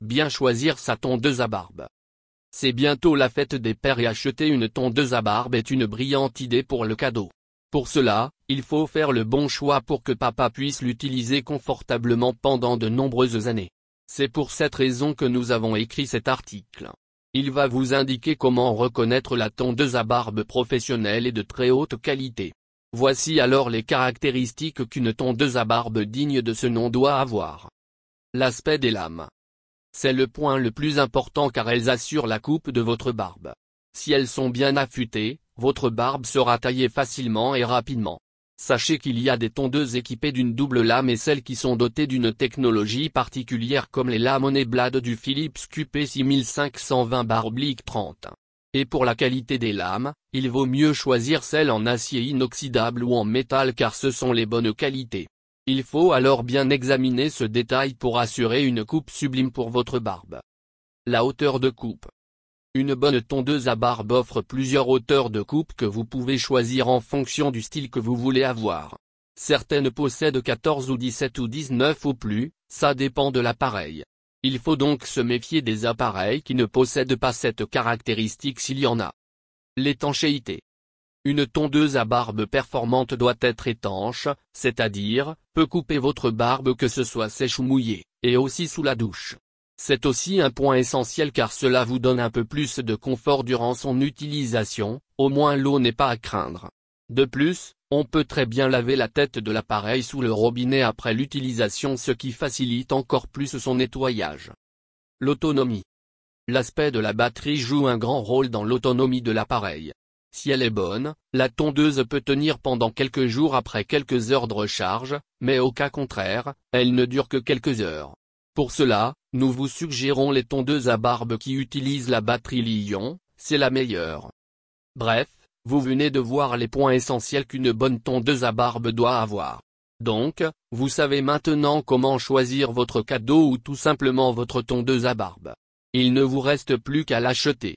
bien choisir sa tondeuse à barbe. C'est bientôt la fête des pères et acheter une tondeuse à barbe est une brillante idée pour le cadeau. Pour cela, il faut faire le bon choix pour que papa puisse l'utiliser confortablement pendant de nombreuses années. C'est pour cette raison que nous avons écrit cet article. Il va vous indiquer comment reconnaître la tondeuse à barbe professionnelle et de très haute qualité. Voici alors les caractéristiques qu'une tondeuse à barbe digne de ce nom doit avoir. L'aspect des lames. C'est le point le plus important car elles assurent la coupe de votre barbe. Si elles sont bien affûtées, votre barbe sera taillée facilement et rapidement. Sachez qu'il y a des tondeuses équipées d'une double lame et celles qui sont dotées d'une technologie particulière comme les lames Blade du Philips QP6520 Barblick 30. Et pour la qualité des lames, il vaut mieux choisir celles en acier inoxydable ou en métal car ce sont les bonnes qualités. Il faut alors bien examiner ce détail pour assurer une coupe sublime pour votre barbe. La hauteur de coupe. Une bonne tondeuse à barbe offre plusieurs hauteurs de coupe que vous pouvez choisir en fonction du style que vous voulez avoir. Certaines possèdent 14 ou 17 ou 19 ou plus, ça dépend de l'appareil. Il faut donc se méfier des appareils qui ne possèdent pas cette caractéristique s'il y en a. L'étanchéité. Une tondeuse à barbe performante doit être étanche, c'est-à-dire, peut couper votre barbe que ce soit sèche ou mouillée, et aussi sous la douche. C'est aussi un point essentiel car cela vous donne un peu plus de confort durant son utilisation, au moins l'eau n'est pas à craindre. De plus, on peut très bien laver la tête de l'appareil sous le robinet après l'utilisation ce qui facilite encore plus son nettoyage. L'autonomie. L'aspect de la batterie joue un grand rôle dans l'autonomie de l'appareil. Si elle est bonne, la tondeuse peut tenir pendant quelques jours après quelques heures de recharge, mais au cas contraire, elle ne dure que quelques heures. Pour cela, nous vous suggérons les tondeuses à barbe qui utilisent la batterie Lyon, c'est la meilleure. Bref, vous venez de voir les points essentiels qu'une bonne tondeuse à barbe doit avoir. Donc, vous savez maintenant comment choisir votre cadeau ou tout simplement votre tondeuse à barbe. Il ne vous reste plus qu'à l'acheter.